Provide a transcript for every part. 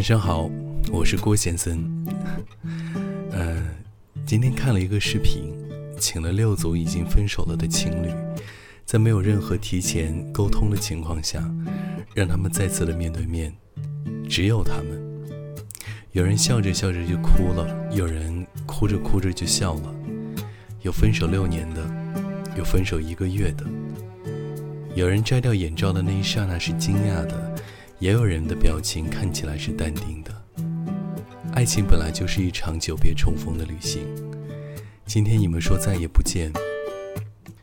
晚上好，我是郭先生。呃，今天看了一个视频，请了六组已经分手了的情侣，在没有任何提前沟通的情况下，让他们再次的面对面，只有他们。有人笑着笑着就哭了，有人哭着哭着就笑了，有分手六年的，有分手一个月的。有人摘掉眼罩的那一刹那是惊讶的，也有人的表情看起来是淡定的。爱情本来就是一场久别重逢的旅行。今天你们说再也不见，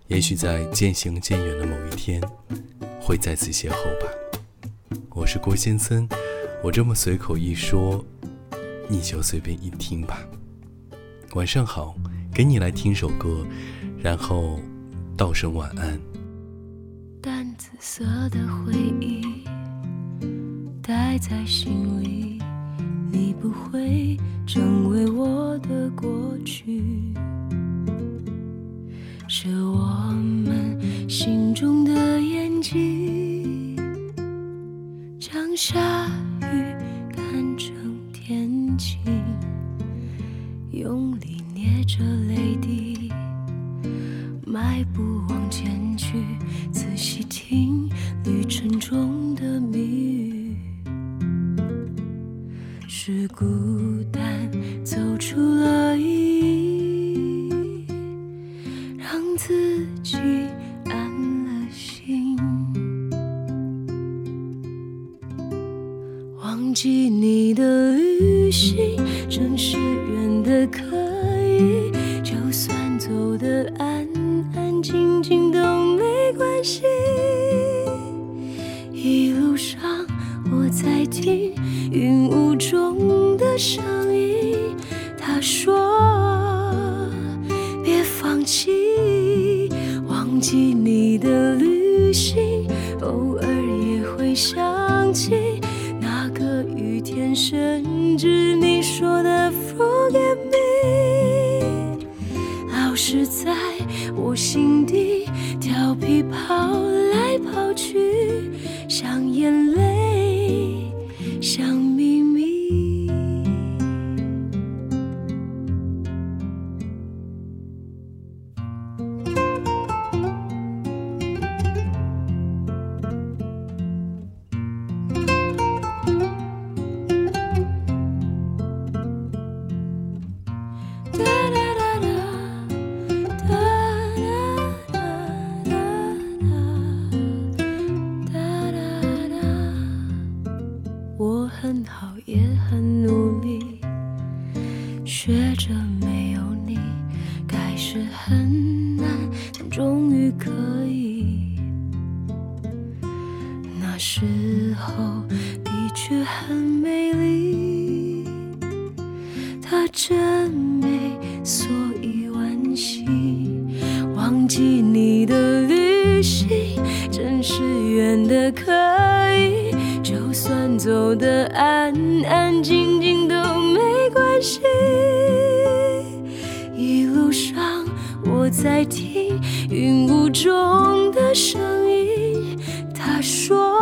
也许在渐行渐远的某一天，会再次邂逅吧。我是郭先生，我这么随口一说，你就随便一听吧。晚上好，给你来听首歌，然后道声晚安。淡紫色的回忆带在心里，你不会成为我的过去，是我们心中的眼睛，将下雨看成天晴，用力捏着泪滴，迈步往孤单走出了意义，让自己安了心。忘记你的旅行，真是远的可以，就算走得安安静静都没关系。一路上我在听云雾中声音，他说：“别放弃，忘记你的旅行，偶尔也会想起那个雨天，甚至你说的 Forget me。”老是在我心底调皮跑来跑去，像眼学着没有你，开始很难，但终于可以。那时候的确很美丽，它真美，所以惋惜。忘记你的旅行，真是远的可以，就算走得安安静静都没关系。一路上我在听云雾中的声音，他说：“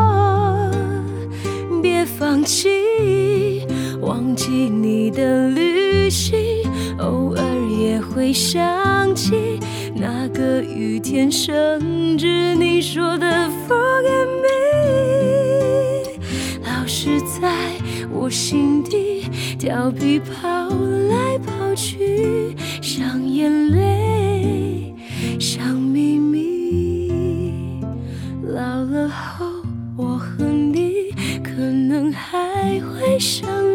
别放弃，忘记你的旅行，偶尔也会想起那个雨天，甚至你说的 Forget me。”老是在我心底调皮跑来跑去，像眼泪，像秘密。老了后，我和你可能还会相遇。